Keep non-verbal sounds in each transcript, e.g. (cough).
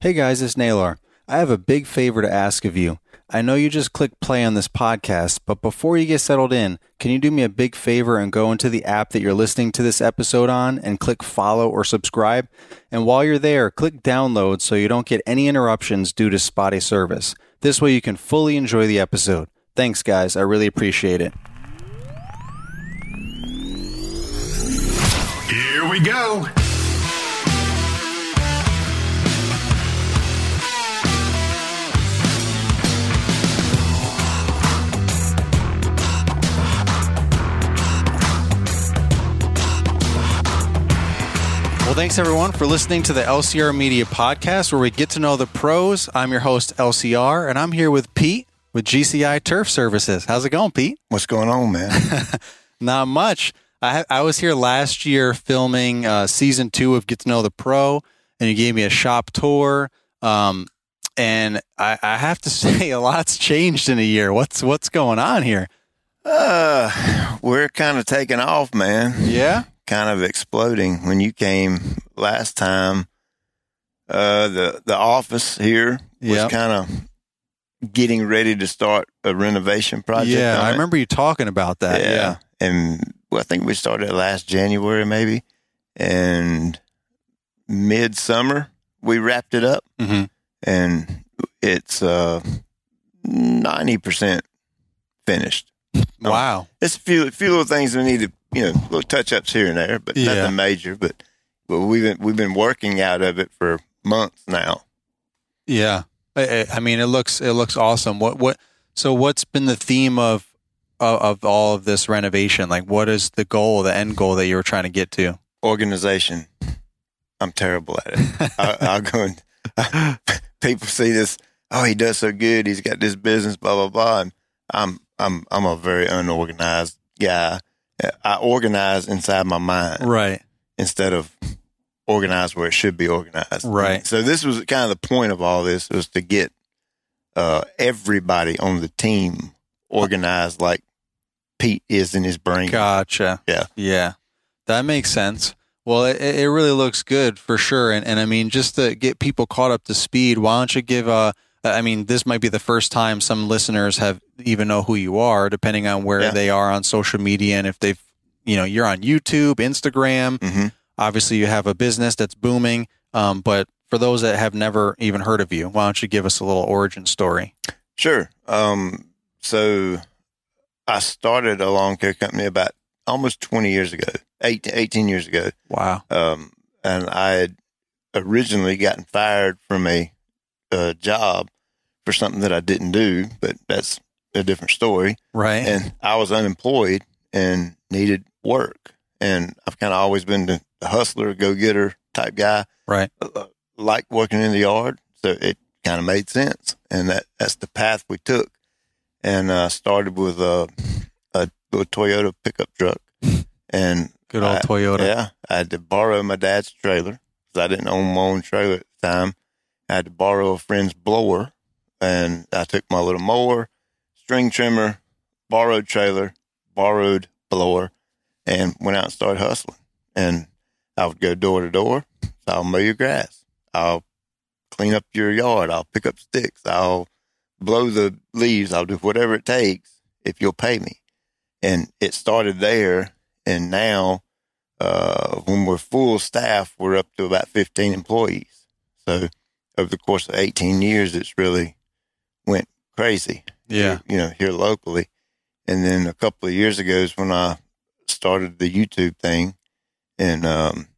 Hey guys, it's Naylor. I have a big favor to ask of you. I know you just clicked play on this podcast, but before you get settled in, can you do me a big favor and go into the app that you're listening to this episode on and click follow or subscribe? And while you're there, click download so you don't get any interruptions due to spotty service. This way you can fully enjoy the episode. Thanks, guys. I really appreciate it. Here we go. Thanks everyone for listening to the LCR Media Podcast where we get to know the pros. I'm your host, LCR, and I'm here with Pete with GCI Turf Services. How's it going, Pete? What's going on, man? (laughs) Not much. I, I was here last year filming uh, season two of Get to Know the Pro, and you gave me a shop tour. Um, and I, I have to (laughs) say, a lot's changed in a year. What's what's going on here? uh, we're kind of taking off, man. Yeah, Kind of exploding. When you came last time, uh, the the office here was Yep. kind of getting ready to start a renovation project. yeah. I it. remember you talking about that. Yeah, And well, I think we started last January, maybe, and midsummer we wrapped it up, hmm and it's uh ninety percent finished. Wow. It's a few few little things we need to you know little touch ups here and there, but Yeah. nothing major. But but we've been we've been working out of it for months now. Yeah, I, I- I mean, it looks it looks awesome. What what? So, what's been the theme of of, of all of this renovation? Like, what is the goal, the end goal that you were trying to get to? Organization. I'm terrible at it. I, (laughs) I'll go and uh, people see this. Oh, he does so good. He's got this business. Blah blah blah. And I'm I'm I'm a very unorganized guy. I organize inside my mind. Right. instead of organized where it should be organized. Right. So this was kind of the point of all this was to get uh, everybody on the team organized like Pete is in his brain. Gotcha. Yeah. Yeah. That makes sense. Well, it, it really looks good for sure. And, and I mean, just to get people caught up to speed, why don't you give a, I mean, this might be the first time some listeners have even know who you are, depending on where Yeah. they are on social media. And if they've, you know, you're on YouTube, Instagram, hmm obviously you have a business that's booming. Um, but for those that have never even heard of you, why don't you give us a little origin story? Sure. Um, so I started a lawn care company about almost 20 years ago, 18, 18 years ago. Wow. Um, and I had originally gotten fired from a, a job for something that I didn't do, but that's a different story. Right. and I was unemployed and needed work. And I've kind of always been the, hustler, go getter type guy. right. Uh, like working in the yard, so it kind of made sense, and that that's the path we took. And uh, started with a a little Toyota pickup truck, and Good old I- Toyota. yeah, I had to borrow my dad's trailer because I didn't own my own trailer at the time. I had to borrow a friend's blower, and I took my little mower, string trimmer, borrowed trailer, borrowed blower, and went out and started hustling. And I would go door to door. I'll mow your grass. I'll clean up your yard. I'll pick up sticks. I'll blow the leaves. I'll do whatever it takes if you'll pay me. And it started there. And now, uh, when we're full staff, we're up to about 15 employees. So over the course of 18 years, it's really went crazy. Yeah. You know, here locally. And then a couple of years ago is when I started the YouTube thing. And, um,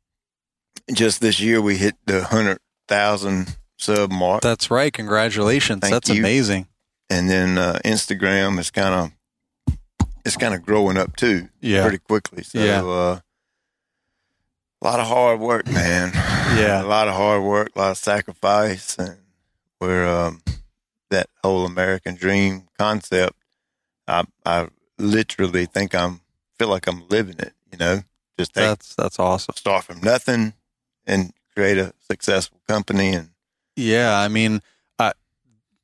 just this year we hit the 100,000 sub mark. That's right. Congratulations. Thank That's you. amazing. and then uh, Instagram is kind of it's kind of growing up too, Yeah. pretty quickly. So Yeah. uh, a lot of hard work, man. Yeah. a lot of hard work, a lot of sacrifice, and we're um, that whole American dream concept. I I literally think I'm feel like I'm living it. You know, just take, That's that's awesome. start from nothing and create a successful company and Yeah, I mean,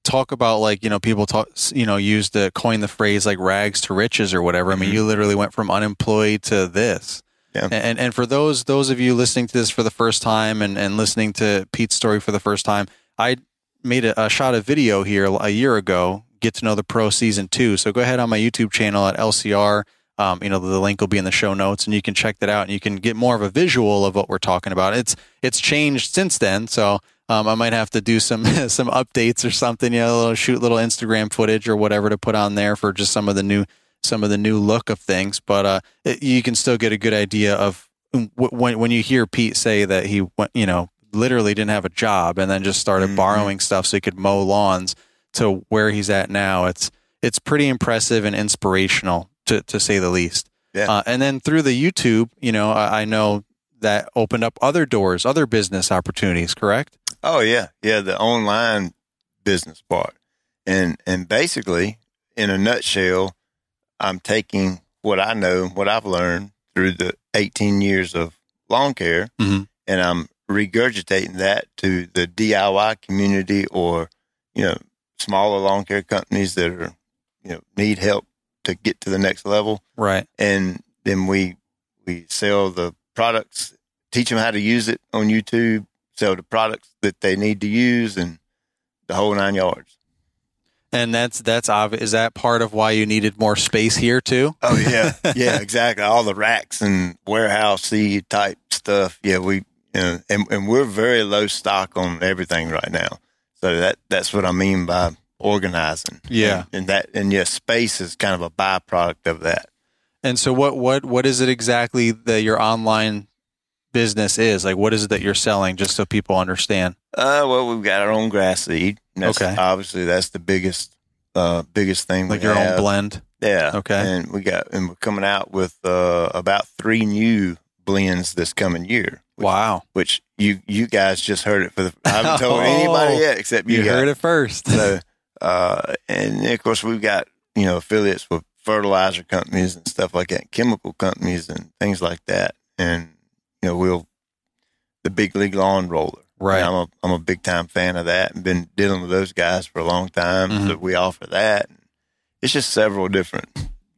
talk about like you know people talk you know use the coin the phrase like rags to riches or whatever. I mean, Mhm. you literally went from unemployed to this. Yeah. And and for those those of you listening to this for the first time and and listening to Pete's story for the first time, I made a, a shot a video here a year ago. Get to know the pro season two. So go ahead on my YouTube channel at LCR. Um, you know the link will be in the show notes, and you can check that out, and you can get more of a visual of what we're talking about. It's it's changed since then, so um, I might have to do some (laughs) some updates or something. You know, shoot little Instagram footage or whatever to put on there for just some of the new some of the new look of things. But uh, it, you can still get a good idea of when when you hear Pete say that he went, you know, literally didn't have a job and then just started mm-hmm. borrowing stuff so he could mow lawns to where he's at now. It's it's pretty impressive and inspirational to to say the least. Yeah. Uh, and then through the YouTube, you know, I, I, know that opened up other doors, other business opportunities. Correct? Oh yeah, yeah. The online business part, and and basically, in a nutshell, I'm taking what I know, what I've learned through the 18 years of lawn care, mm-hmm. and I'm regurgitating that to the DIY community or you know smaller lawn care companies that are you know need help to get to the next level. Right. And then we we sell the products, teach them how to use it on YouTube, sell the products that they need to use, and the whole nine yards. And that's that's obvious. Is that part of why you needed more space here too? Oh yeah, (laughs) yeah, exactly. All the racks and warehouse type stuff. Yeah, we you know, and and we're very low stock on everything right now. So that that's what I mean by organizing. Yeah. And, and that and yes, space is kind of a byproduct of that. And so what what what is it exactly that your online business is? Like what is it that you're selling just so people understand? Uh well we've got our own grass seed. okay. Obviously that's the biggest uh biggest thing. Like your have. own blend. Yeah. Okay. And we got and we're coming out with uh about three new blends this coming year. Which, wow. Which you you guys just heard it for the I haven't told oh, (laughs) anybody yet except you. You heard it first. so uh, and of course, we've got, you know, affiliates with fertilizer companies and stuff like that, chemical companies and things like that. And, you know, we'll, the big league lawn roller. Right. I'm a, I'm a big time fan of that and been dealing with those guys for a long time. Mm-hmm. So we offer that. It's just several different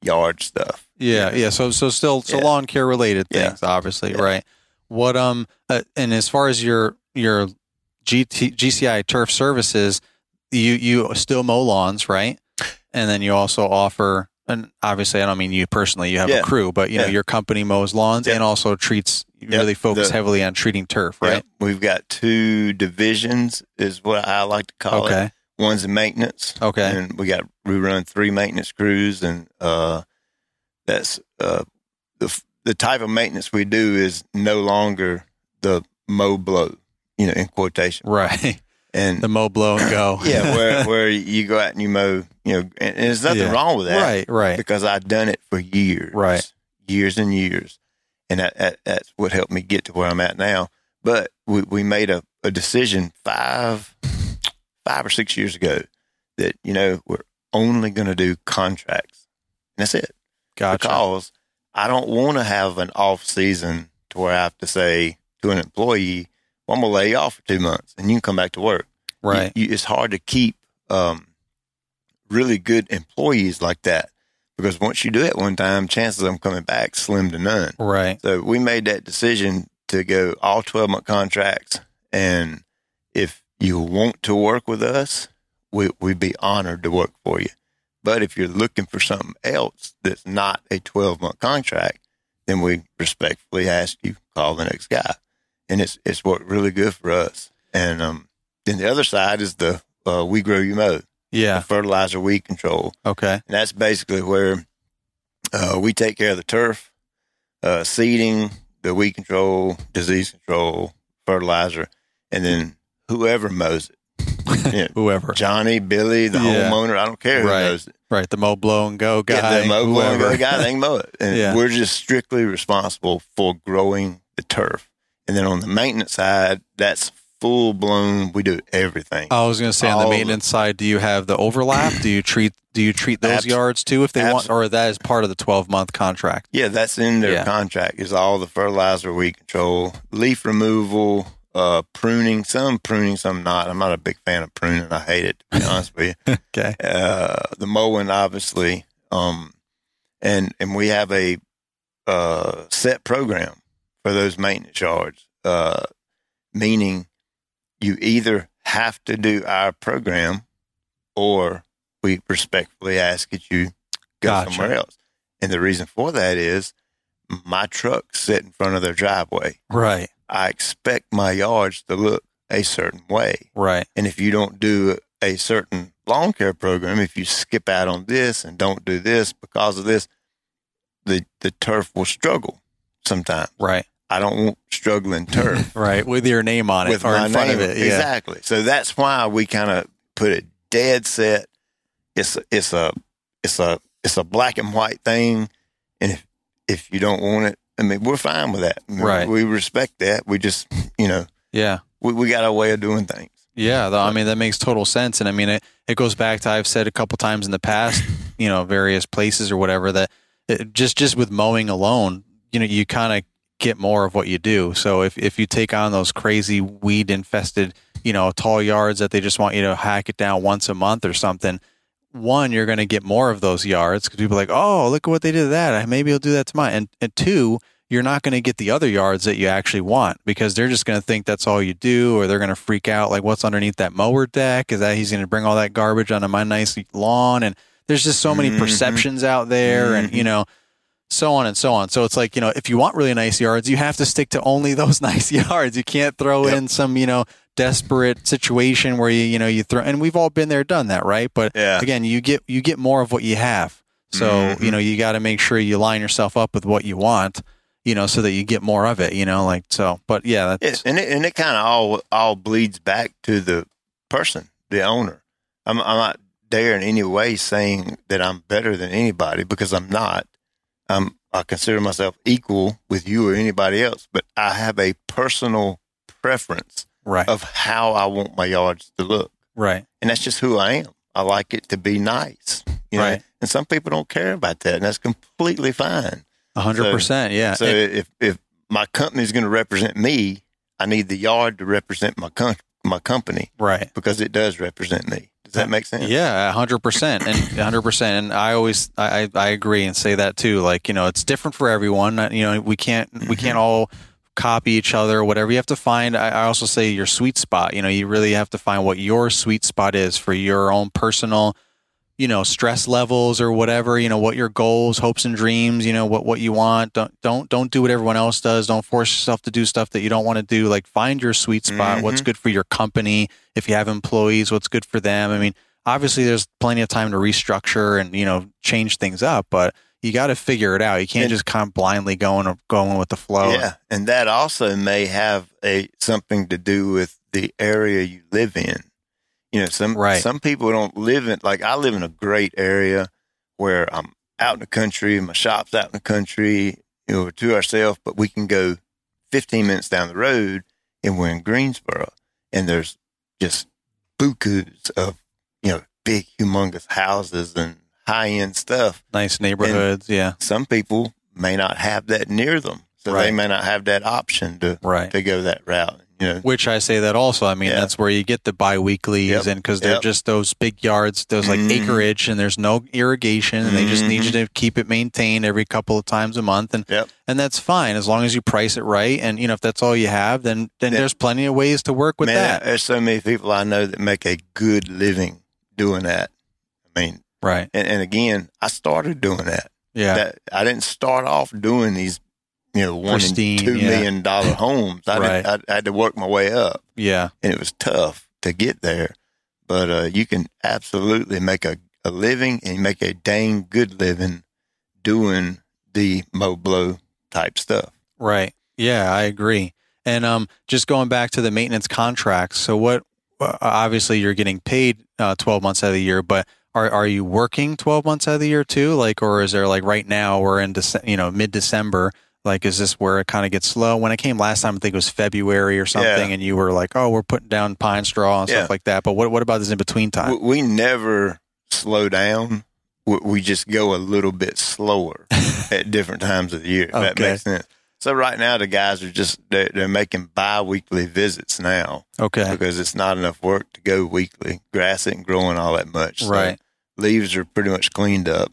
yard stuff. Yeah. Yeah. So, so still, so yeah. lawn care related things, yeah. obviously. Yeah. Right. What, um, uh, and as far as your, your GT, GCI turf services, you you still mow lawns, right? And then you also offer, and obviously, I don't mean you personally. You have yeah. a crew, but you know your company mows lawns yeah. and also treats. Really focus the, heavily on treating turf, right? We've got two divisions, is what I like to call okay. it. One's maintenance, okay, and we got we run three maintenance crews, and uh, that's uh, the the type of maintenance we do is no longer the mow blow, you know, in quotation, right? (laughs) and the mow, blow, and go. (laughs) yeah, where (laughs) where you go out and you mow, you know, and, and there's nothing yeah. wrong with that, right? Right. Because I've done it for years, right? Years and years, and that, that that's what helped me get to where I'm at now. But we we made a, a decision five five or six years ago that you know we're only going to do contracts, and that's it. Gotcha. Because I don't want to have an off season to where I have to say to an employee well, I'm gonna lay you off for two months and you can come back to work. Right. You, you, it's hard to keep um, really good employees like that because once you do it one time, chances of them coming back slim to none. Right. So we made that decision to go all 12 month contracts. And if you want to work with us, we, we'd be honored to work for you. But if you're looking for something else that's not a 12 month contract, then we respectfully ask you call the next guy and it's it's worked really good for us. And um, then the other side is the uh, we grow you mow, yeah, fertilizer weed control. Okay, and that's basically where uh, we take care of the turf, uh, seeding, the weed control, disease control, fertilizer, and then whoever mows it. (laughs) whoever, Johnny, Billy, the yeah. homeowner, I don't care who right. knows it. Right, the mow, blow, and go guy. Yeah, the mow, blow, and go guy, they can mow it. And (laughs) yeah. we're just strictly responsible for growing the turf. And then on the maintenance side, that's full blown. We do everything. I was going to say on the maintenance the, side, do you have the overlap? (clears throat) do you treat do you treat those abs- yards too if they abs- want, or that is part of the twelve month contract? Yeah, that's in their yeah. contract. Is all the fertilizer we control, leaf removal, uh, pruning. Some pruning, some not. I'm not a big fan of pruning. I hate it to be honest with you. (laughs) okay. Uh, the mowing, obviously, um, and and we have a uh, set program for those maintenance yards, uh, meaning you either have to do our program, or we respectfully ask that you go Gotcha. somewhere else. And the reason for that is my trucks sit in front of their driveway. Right. I expect my yards to look a certain way. Right. And if you don't do a certain lawn care program, if you skip out on this and don't do this because of this, the the turf will struggle sometimes. Right. I don't want struggling turf (laughs) Right. With your name on it with or my in front name. of it. Yeah. Exactly. So that's why we kind of put it dead set. It's it's a it's a it's a black and white thing, and if if you don't want it, I mean, we're fine with that. I mean, Right. We respect that. We just you know Yeah. we, we got our way of doing things. Yeah, though, I mean that makes total sense, and I mean it. It goes back to I've said a couple times in the past, (laughs) you know, various places or whatever that it, just just with mowing alone, you know, you kind of get more of what you do. So if if you take on those crazy weed infested, you know, tall yards that they just want you to hack it down once a month or something, one you're going to get more of those yards because people are like, oh, look at what they did to that. Maybe I'll do that to mine. And and two, you're not going to get the other yards that you actually want because they're just going to think that's all you do, or they're going to freak out like, what's underneath that mower deck? Is that he's going to bring all that garbage onto my nice lawn? And there's just so many Mhm. perceptions out there, and Mhm. you know, so on and so on. So it's like you know, if you want really nice yards, you have to stick to only (laughs) those nice yards. You can't throw Yep. in some you know desperate situation where you you know you throw. And we've all been there, done that, right? But Yeah. again, you get you get more of what you have. So Mhm. you know, you got to make sure you line yourself up with what you want, you know, so that you get more of it. You know, like so. But yeah, that's Yeah, and it, and it kind of all all bleeds back to the person, the owner. I'm I'm not there in any way saying that I'm better than anybody because I'm not. I'm I consider myself equal with you or anybody else, but I have a personal preference right, of how I want my yards to look, right, and that's just who I am. I like it to be nice, you know. Right. And some people don't care about that, and that's completely fine. a hundred percent. Yeah, So And- if if my company is going to represent me, I need the yard to represent my com- my company right. because it does represent me. Does that make sense? Yeah, a hundred percent, and a hundred percent. And I always, I, I agree and say that too. Like you know, it's different for everyone. Uh, You know, we can't, we Mhm. can't all copy each other or whatever. You have to find. I, I also say your sweet spot. You know, you really have to find what your sweet spot is for your own personal, you know, stress levels or whatever. You know, what your goals, hopes, and dreams. You know, what what you want. Don't don't don't do what everyone else does. Don't force yourself to do stuff that you don't want to do. Like find your sweet spot. What's Mhm. good for your company? If you have employees, what's good for them? I mean obviously there's plenty of time to restructure and you know change things up but you got to figure it out you can't And- just kind of blindly going going with the flow Yeah, and that also may have a something to do with the area you live in. You know, some Right. some people don't live in like I live in a great area where I'm out in the country, my shop's out in the country, you know, to ourselves, but we can go 15 minutes down the road and we're in Greensboro and there's just bukus of, you know, big humongous houses and high end stuff nice neighborhoods yeah some people may not have that near them, so they may not have that option to right to go that route. Know, which i say that also i mean Yeah. that's where you get the bi-weeklies Yep. and because they're Yep. just those big yards those like Mhm. acreage and there's no irrigation and they just need you to keep it maintained every couple of times a month and Yep. and that's fine as long as you price it right and you know if that's all you have then then Yeah. there's plenty of ways to work with man, that there's so many people I know that make a good living doing that. I mean, right and, and again, I started doing that. yeah That I didn't start off doing these, you know, one Pristine, and two yeah. million dollar (laughs) homes. I, Right. didn't, I, I had to work my way up, yeah and it was tough to get there. But uh, you can absolutely make a, a living and make a dang good living doing the mow blow type stuff. Right. Yeah, I agree. And um, just going back to the maintenance contracts. So, what? uh, Obviously, you're getting paid uh, 12 months out of the year, but are are you working 12 months out of the year too? Like, or is there like right now we're in Dece- you know mid December? Like, is this where it kind of gets slow? When it came last time, I think it was February or something, Yeah. and you were like, "Oh, we're putting down pine straw and Yeah. stuff like that." But what what about this in between time? We, we never slow down. We, we just go a little bit slower (laughs) at different times of the year. If That makes sense. So right now, the guys are just they're, they're making bi-weekly visits now Okay. because it's not enough work to go weekly. Grass isn't growing all that much. So Right. leaves are pretty much cleaned up,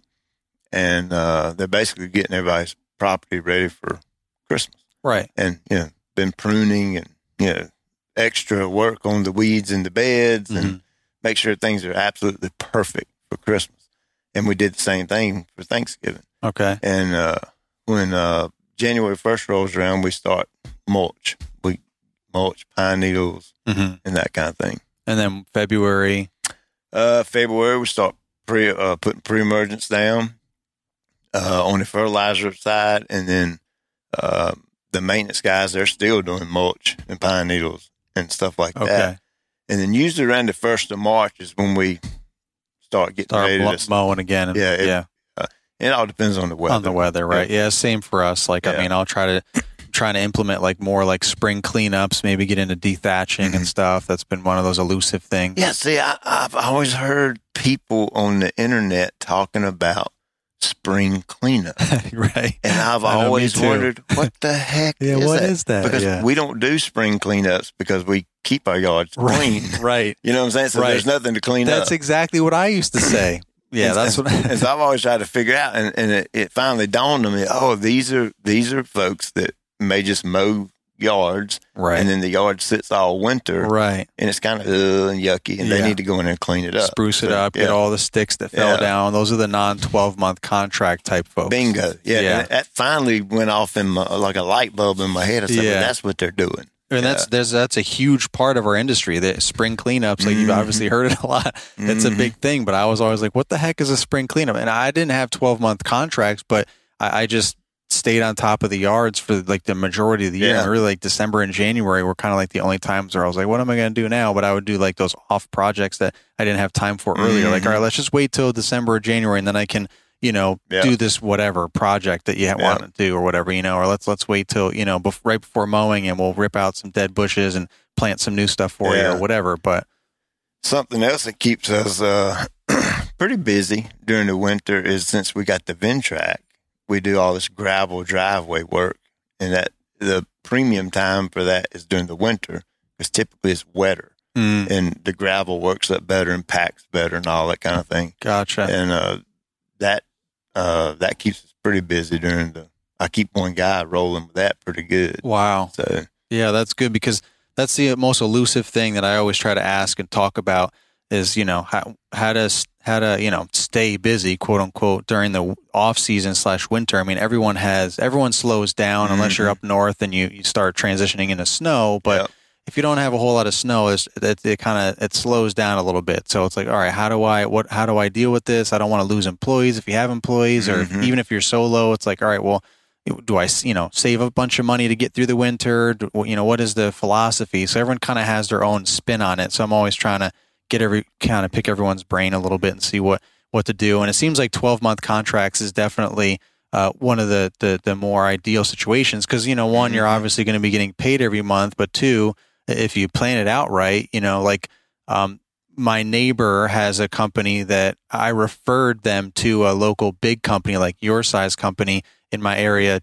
and uh, they're basically getting everybody's property ready for Christmas. Right. And you know, been pruning and you know, extra work on the weeds and the beds Mhm. and make sure things are absolutely perfect for Christmas. And we did the same thing for Thanksgiving. Okay. And uh, when uh, January 1st rolls around, we start mulch. We mulch pine needles hmm and that kind of thing. And then February. Uh, February, we start pre uh, putting pre emergence down uh, on the fertilizer side, and then uh, the maintenance guys they're still doing mulch and pine needles and stuff like Okay. that. And then usually around the first of March is when we start getting Start ready to. mowing again. and- Yeah, it- yeah. It all depends on the weather. on the weather, right? Yeah. same for us. Like, I mean, I'll try to trying to implement like more like spring cleanups, maybe get into dethatching and stuff. That's been one of those elusive things. Mm-hmm. Yeah, see, I, I've always heard people on the internet talking about spring cleanup. (laughs) right. And I've I know, me always wondered what the (laughs) heck Yeah, is what that? is that? Because Yeah. we don't do spring cleanups because we keep our yards (laughs) clean. Right. right. You know what I'm saying? So Right. there's nothing to clean That's up. That's exactly what I used to say. Yeah, And- that's what. and so I've always tried to figure out, and, and it, it finally dawned on me. Oh, these are these are folks that may just mow yards, right. and then the yard sits all winter, right. and it's kind of uh, yucky, and Yeah. they need to go in and clean it up, Spruce it So, up. Get all the sticks that fell Yeah. down. Those are the non twelve month contract type folks. Bingo. Yeah, Yeah. and that finally went off in my, like a light bulb in my head. I said, Yeah. well, that's what they're doing. And that's there's that's a huge part of our industry. The spring cleanups, like you've Mhm. obviously heard it a lot. It's a Mhm. big thing. But I was always like, "What the heck is a spring cleanup?" And I didn't have 12 month contracts, but I, I just stayed on top of the yards for like the majority of the year. Yeah. And really, like December and January were kind of like the only times where I was like, "What am I going to do now?" But I would do like those off projects that I didn't have time for earlier. Like, Mhm. all right, let's just wait till December or January, and then I can. You know, Yeah. do this whatever project that you Yeah. want to do or whatever. You know, or let's let's wait till you know bef- right before mowing, and we'll rip out some dead bushes and plant some new stuff for you or whatever. But Something else that keeps us uh, (clears throat) pretty busy during the winter is since we got the Ventrac, we do all this gravel driveway work, and that the premium time for that is during the winter because typically it's wetter mm, and the gravel works up better and packs better and all that kind of thing. gotcha. and uh, that uh, that keeps us pretty busy during the. I keep one guy rolling with that pretty good. Wow. So Yeah, that's good because that's the most elusive thing that I always try to ask and talk about is, you know, how how to how to, you know, stay busy, quote unquote, during the off season slash winter. I mean, everyone has everyone slows down unless you're up north and you, you start transitioning into snow. But Yep. if you don't have a whole lot of snow, it's, it, it kind of it slows down a little bit. So it's like, all right, how do I what how do I deal with this? I don't want to lose employees if you have employees, or if, Mhm. even if you're solo, it's like, all right, well, do I you know save a bunch of money to get through the winter? Do, you know, what is the philosophy? So everyone kind of has their own spin on it. So I'm always trying to get every kind of pick everyone's brain a little bit and see what what to do. And it seems like 12 month contracts is definitely uh, one of the, the the more ideal situations because you know one you're Mhm. obviously going to be getting paid every month, but two if you plan it out right, you know like um, my neighbor has a company that I referred them to a local big company like your size company in my area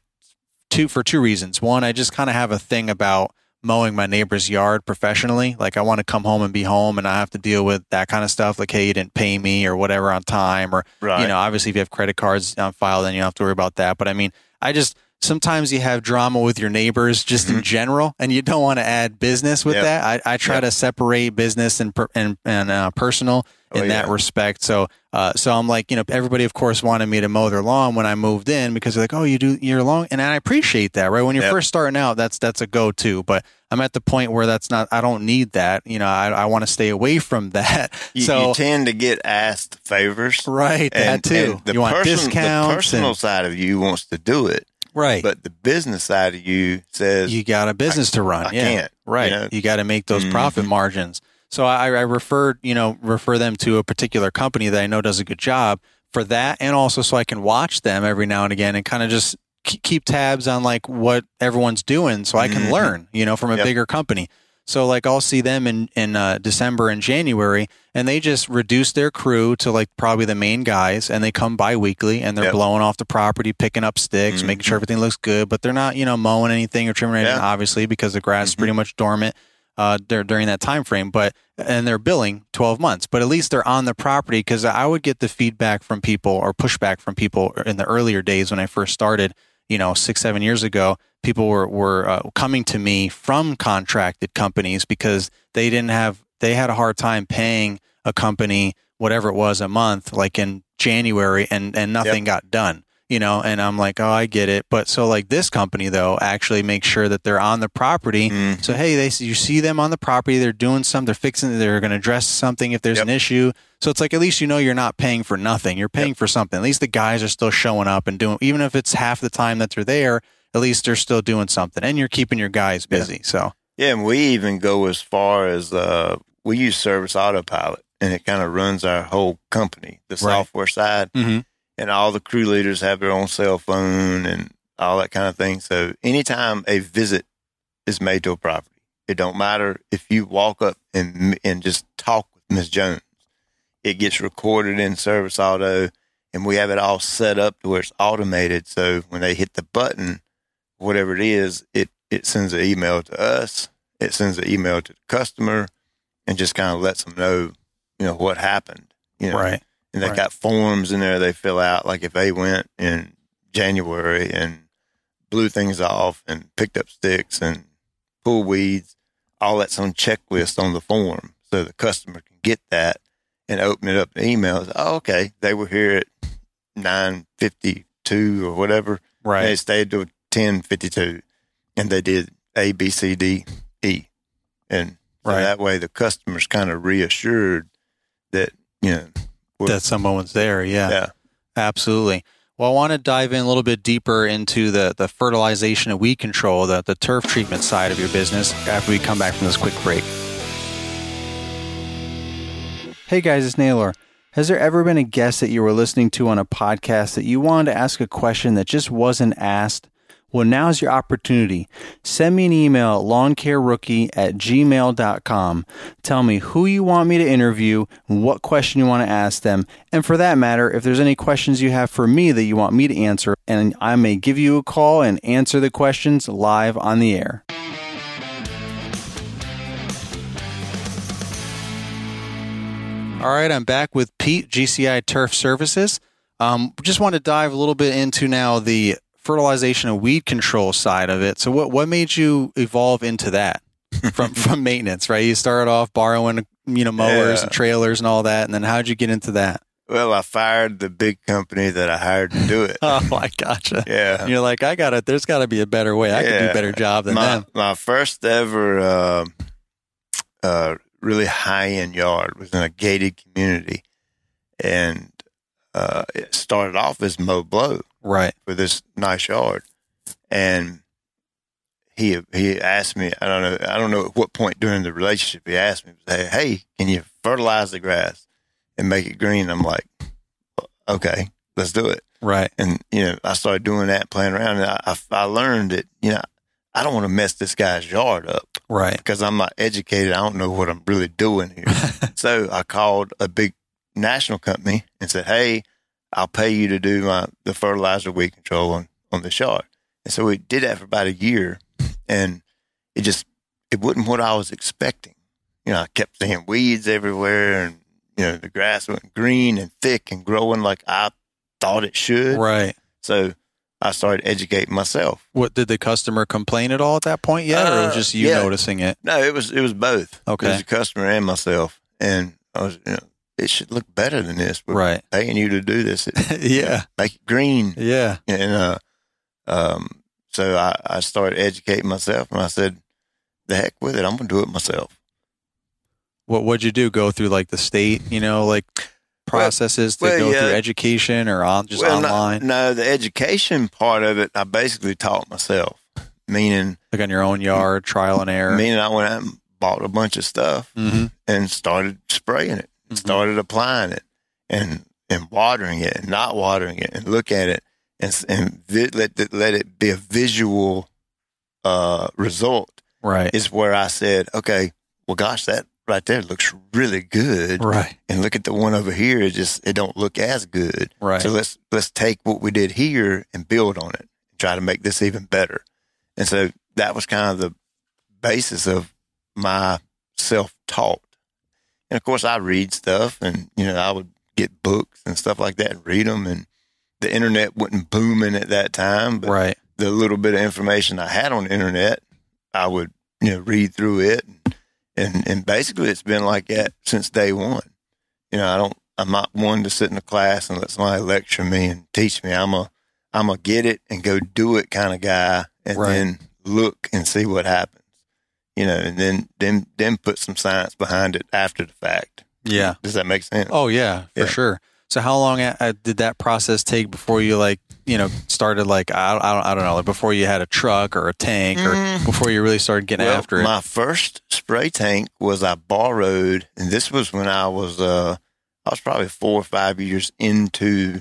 two for two reasons. One, I just kind of have a thing about mowing my neighbor's yard professionally. Like I want to come home and be home and I have to deal with that kind of stuff. Like, hey, you didn't pay me or whatever on time or right, you know, obviously if you have credit cards on file, then you don't have to worry about that. But I mean, I just sometimes you have drama with your neighbors just in Mhm. general, and you don't want to add business with Yep. that. I, I try Yep. to separate business and per, and and uh, personal Oh, in that yeah. respect. So, uh, so I'm like, you know, everybody of course wanted me to mow their lawn when I moved in because they're like, oh, you do your lawn, and I appreciate that, right? When you're Yep. first starting out, that's that's a go to, but I'm at the point where that's not. I don't need that. You know, I I want to stay away from (laughs) that. You, so. you tend to get asked favors. Right, that too. the you want discounts, The personal and, side of you wants to do it, right? but the business side of you says, you got a business to run. I yeah, can't, right. you You, got to make those profit Mhm. margins. So I, I referred, you know, refer them to a particular company that I know does a good job for that, and also so I can watch them every now and again and kind of just keep tabs on like what everyone's doing, so I can Mhm. learn, you know, from a Yep. bigger company. So like I'll see them in in uh, December and January, and they just reduce their crew to like probably the main guys, and they come bi-weekly and they're Yep. blowing off the property, picking up sticks, making sure everything looks good, but they're not you know mowing anything or trimming anything, Yeah. obviously because the grass is Mhm. pretty much dormant uh, dur- during that time frame. But and they're billing twelve months, but at least they're on the property because I would get the feedback from people or pushback from people in the earlier days when I first started, you know, six seven years ago people were were uh, coming to me from contracted companies because they didn't have they had a hard time paying a company whatever it was a month like in January and and nothing got done you know? And I'm like oh I get it. But so like this company though actually makes sure that they're on the property. Mm. so hey they you see them on the property they're doing something they're fixing they're going to address something if there's Yep. an issue. So it's like at least you know you're not paying for nothing you're paying for something. At least the guys are still showing up and doing even if it's half the time that they're there at least they're still doing something and you're keeping your guys Yeah. busy so Yeah, and we even go as far as uh, we use Service Autopilot, and it kind of runs our whole company, the Right. software side, mm-hmm. and all the crew leaders have their own cell phone and all that kind of thing. So anytime a visit is made to a property, it don't matter if you walk up and and just talk with Miss Jones, it gets recorded in Service Auto, and we have it all set up to where it's automated. So when they hit the button, whatever it is, it, it sends an email to us, it sends an email to the customer, and just kind of lets them know, you know, what happened. You know? Right. And they right. got forms in there they fill out. Like if they went in January and blew things off and picked up sticks and pulled weeds, all that's on checklist on the form. So the customer can get that and open it up in emails. Oh, okay. They were here at nine fifty two or whatever. Right. They stayed till 1052 and they did A, B, C, D, E. And right. so that way the customer's kind of reassured that, you know, that someone's there. Yeah. Yeah. Absolutely. Well, I want to dive in a little bit deeper into the, the fertilization and weed control, the, the turf treatment side of your business after we come back from this quick break. Hey guys, it's Naylor. Has there ever been a guest that you were listening to on a podcast that you wanted to ask a question that just wasn't asked? Well, now's your opportunity. Send me an email at lawncarerookie at gmail.com. Tell me who you want me to interview, what question you want to ask them, and for that matter, if there's any questions you have for me that you want me to answer, and I may give you a call and answer the questions live on the air. All right, I'm back with Pete, GCI Turf Services. Um, just want to dive a little bit into now the fertilization and weed control side of it. So, what what made you evolve into that (laughs) from from maintenance? Right, you started off borrowing you know mowers Yeah. and trailers and all that, and then how'd you get into that? Well, I fired the big company that I hired to do it. (laughs) Oh, I gotcha. yeah. You're like, I got it. There's got to be a better way. I can do a better job than my, them. my first ever uh, uh, really high end yard was in a gated community. And uh, it started off as Mo Blow Right. for this nice yard. And he he asked me, I don't know, I don't know at what point during the relationship he asked me, hey, hey, can you fertilize the grass and make it green? I'm like, okay, let's do it. Right. And, you know, I started doing that, playing around. And I, I, I learned that, you know, I don't want to mess this guy's yard up Right. because I'm not educated. I don't know what I'm really doing here. (laughs) so I called a big national company and said, Hey, I'll pay you to do my, the fertilizer weed control on, on this yard. And so we did that for about a year and it just, it wasn't what I was expecting. You know, I kept seeing weeds everywhere and, you know, the grass went green and thick and growing like I thought it should. Right. So I started educating myself. What did the customer complain at all at that point yet, or was Uh, just you yeah. noticing it? No, it was it was both. Okay. it was the customer and myself, and I was, you know, it should look better than this. We're Right. paying you to do this. (laughs) It, yeah. make it green, Yeah. and uh, um, so I, I started educating myself, and I said, "The heck with it, I'm gonna do it myself." What would you do? Go through like the state, you know, like processes to well, go yeah. through education or on just Well, online, No, the education part of it, I basically taught myself. Meaning, like on your own yard, trial and error. meaning I went out and bought a bunch of stuff hmm and started spraying it, Mhm. started applying it, and and watering it, and not watering it, and look at it, and and vi- let it, let it be a visual uh, result. Right. Is where I said, okay, well, gosh, that right there looks really good, Right. and look at the one over here. It just it don't look as good. Right. So let's let's take what we did here and build on it, and try to make this even better. And so that was kind of the basis of my self taught. And of course, I read stuff, and you know, I would get books and stuff like that and read them. And the internet wasn't booming at that time, but right. the little bit of information I had on the internet, I would you know read through it, and and, and basically it's been like that since day one. You know, I don't. I'm not one to sit in a class and let somebody lecture me and teach me. I'm a I'm a get it and go do it kind of guy, and Right. then look and see what happens. You know, and then then then put some science behind it after the fact. Yeah. Does that make sense? Oh yeah, for Yeah. sure. So how long uh, did that process take before you like you know started like I don't I don't, I don't know like before you had a truck or a tank or Mm. before you really started getting Well, after it? My first spray tank was I borrowed, and this was when I was uh I was probably four or five years into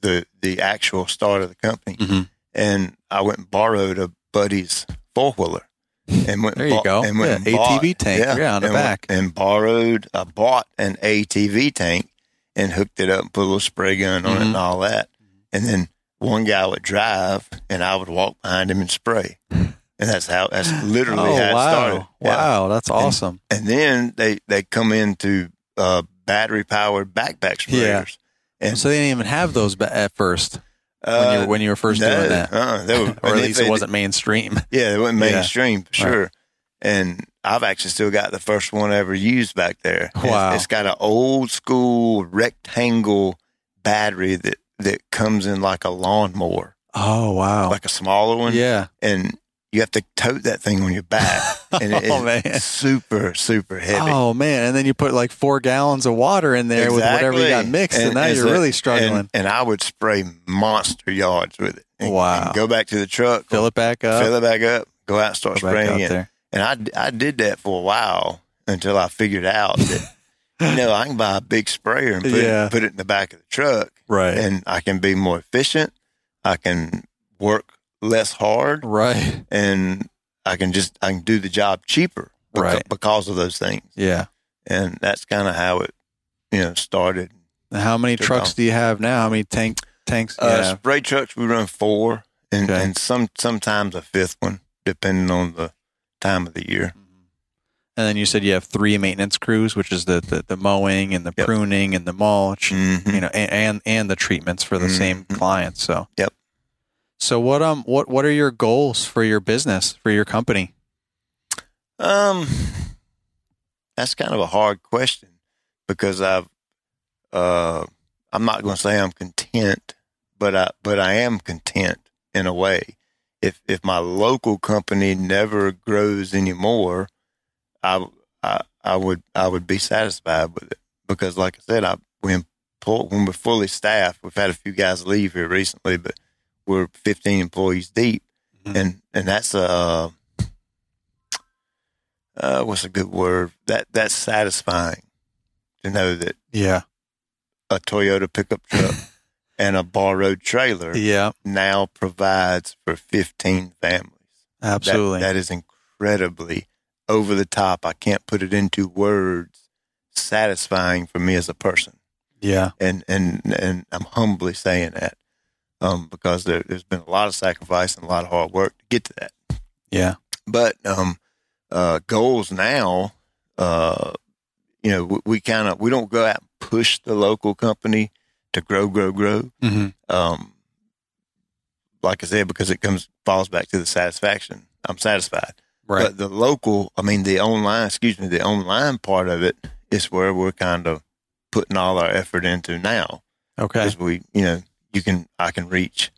the the actual start of the company, Mhm. and I went and borrowed a buddy's four wheeler, and went There you go. and went Yeah, and bought- ATV tank. Yeah, on the and went back. and borrowed. I bought an ATV tank and hooked it up, and put a little spray gun on it, Mhm. and all that, and then one guy would drive, and I would walk behind him and spray. And that's how that's literally oh how it wow, started. Yeah. wow, that's awesome. And then they they come into uh, battery powered backpack sprayers. And so they didn't even have those at first when you uh, were, when you were first no, doing that, uh, they were, (laughs) or at least it wasn't mainstream. (laughs) Yeah, it wasn't Yeah. mainstream for Right. sure. And I've actually still got the first one I ever used back there. It's- Wow. it's got an old school rectangle battery that that comes in like a lawnmower, Oh wow, like a smaller one. yeah. and you have to tote that thing on your back, (laughs) and it Oh, is man. super super heavy. Oh man, and then you put like four gallons of water in there with whatever you got mixed, and, now you're really struggling. And, and I would spray monster yards with it. And, Wow. and go back to the truck, Fill it back up. fill it back up, go out and start go spraying again. there. And I, I did that for a while until I figured out that, (laughs) you know, I can buy a big sprayer and put, Yeah. it, put it in the back of the truck Right. and I can be more efficient. I can work less hard right. and I can just, I can do the job cheaper beca- Right. because of those things. Yeah. And that's kind of how it, you know, started. How many Took trucks do you have now? How many tank tanks? Uh, spray trucks, we run four, and, Okay. and some sometimes a fifth one, depending on the time of the year. And then you said you have three maintenance crews, which is the the, the mowing and the Yep. pruning and the mulch, Mhm. you know, and, and and the treatments for the same Mhm. clients. So Yep. So what um what what are your goals for your business for your company? Um, that's kind of a hard question because I've, uh, I'm not going to say I'm content, but I, but I am content in a way. If if my local company never grows anymore, I, I, I would I would be satisfied with it because, like I said, I when when we're fully staffed, we've had a few guys leave here recently, but we're 15 employees deep, Mhm. and and that's a uh, what's a good word that that's satisfying to know that Yeah. a Toyota pickup truck (laughs) and a borrowed trailer Yeah. now provides for 15 families. That- Absolutely. that is incredibly over the top. I can't put it into words. Satisfying for me as a person, yeah. and and and I'm humbly saying that um, because there, there's been a lot of sacrifice and a lot of hard work to get to that. Yeah. But um, uh, goals now, uh, you know, we, we kind of we don't go out and push the local company to grow, grow, grow. hmm Um, like I said, because it comes falls back to the satisfaction. I'm satisfied. Right. But the local, I mean, the online, excuse me, the online part of it is where we're kind of putting all our effort into now. okay. Because we, you know, you can, I can reach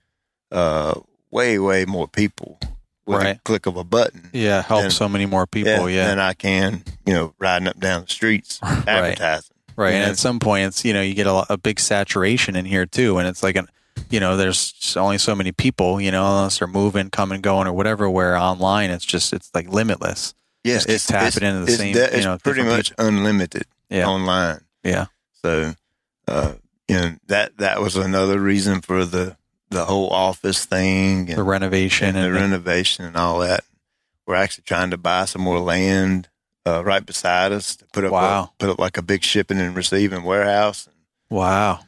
uh, way, way more people with Right. a click of a button. Yeah. Help and- so many more people. Yeah. than I can, you know, riding up down the streets (laughs) Right. advertising. Right. And Yeah. at some point, it's, you know, you get a, a big saturation in here too. And it's like, an, you know, there's only so many people, you know, unless they're moving, coming, going, or whatever, where online it's just, it's like limitless. Yeah, Just keep tapping into the it's same, de- you it's know, pretty much unlimited Yeah. online. Yeah. So, uh, know that that was another reason for the the whole office thing and, The renovation and and, the renovation and all that. We're actually trying to buy some more land uh, right beside us to put up Wow. a, put up like a big shipping and receiving warehouse. wow.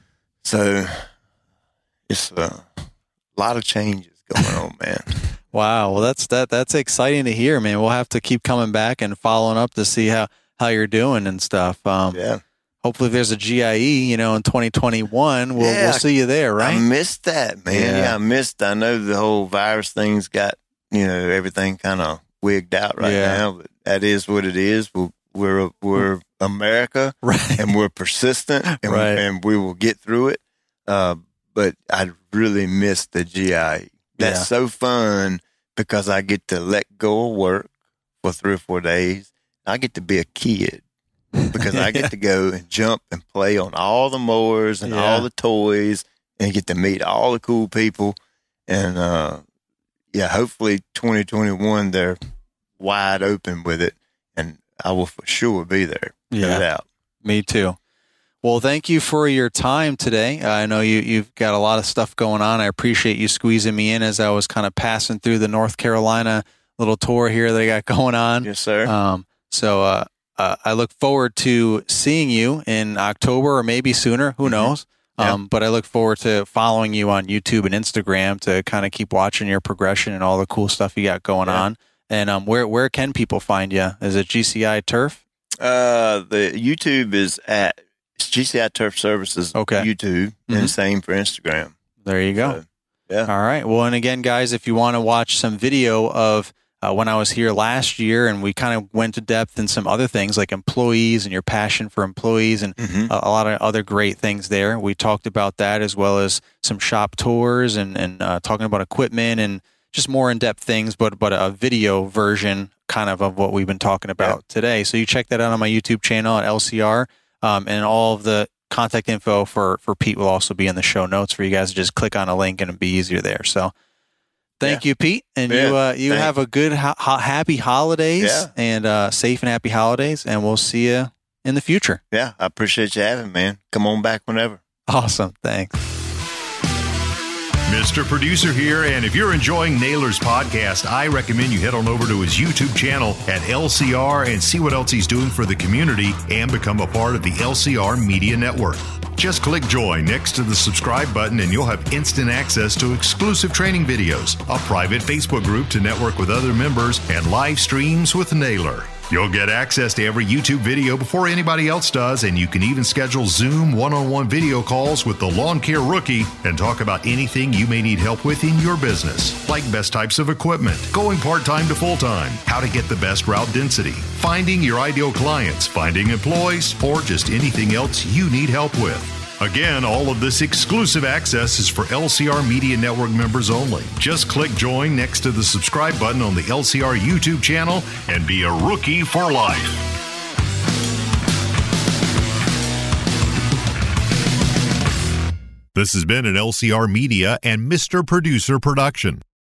So it's a lot of changes going on, (laughs) man. Wow. Well, that's, that, that's exciting to hear, man. We'll have to keep coming back and following up to see how, how you're doing and stuff. Um, Yeah. Hopefully, there's a GIE, you know, in 2021, we'll Yeah, we'll see you there, right? I missed that, man. Yeah. Yeah. I missed. I know the whole virus thing's got you know everything kind of wigged out right Yeah. now, but that is what it is. We're we're, we're America, (laughs) right. and we're persistent, and, Right. and we will get through it. Uh, but I really missed the GIE. That's so fun because I get to let go of work for three or four days. I get to be a kid because I get to (laughs) go and jump and play on all the mowers and Yeah. all the toys and get to meet all the cool people. And uh, yeah, hopefully 2021 they're wide open with it, and I will for sure be there. Yeah. Me too. Well, thank you for your time today. I know you, you've got a lot of stuff going on. I appreciate you squeezing me in as I was kind of passing through the North Carolina little tour here that I got (laughs) going on. Yes, sir. Um, so uh, uh, I look forward to seeing you in October or maybe sooner. Who Mhm. knows? Yeah. Um, but I look forward to following you on YouTube and Instagram to kind of keep watching your progression and all the cool stuff you got going Yeah. on. And um, where where can people find you? Is it GCI Turf? Uh, the YouTube is at GCI Turf Services. Okay. YouTube Mhm. and same for Instagram. There you go. So, yeah. All right. Well, and again, guys, if you want to watch some video of uh, when I was here last year and we kind of went to depth in some other things like employees and your passion for employees and Mhm. a, a lot of other great things there. We talked about that as well as some shop tours and, and uh, talking about equipment and just more in depth things, but, but a video version kind of of what we've been talking about today. So you check that out on my YouTube channel at LCR um, and all of the contact info for, for Pete will also be in the show notes for you guys to just click on a link and it'll be easier there. So thank you, Pete. And you, uh, you thank- have a good, ha- ha- happy holidays Yeah. and uh, safe and happy holidays. And we'll see you in the future. Yeah, I appreciate you having, me, man. Come on back whenever. Awesome. Thanks. Mr. Producer here, and if you're enjoying Naylor's podcast, I recommend you head on over to his YouTube channel at LCR and see what else he's doing for the community and become a part of the LCR Media Network. Just click join next to the subscribe button and you'll have instant access to exclusive training videos, a private Facebook group to network with other members, and live streams with Naylor. You'll get access to every YouTube video before anybody else does, and you can even schedule Zoom one on one video calls with the lawn care rookie and talk about anything you may need help with in your business, like best types of equipment, going part time to full time, how to get the best route density, finding your ideal clients, finding employees, or just anything else you need help with. Again, all of this exclusive access is for LCR Media Network members only. Just click join next to the subscribe button on the LCR YouTube channel and be a rookie for life. This has been an LCR Media and Mr. Producer production.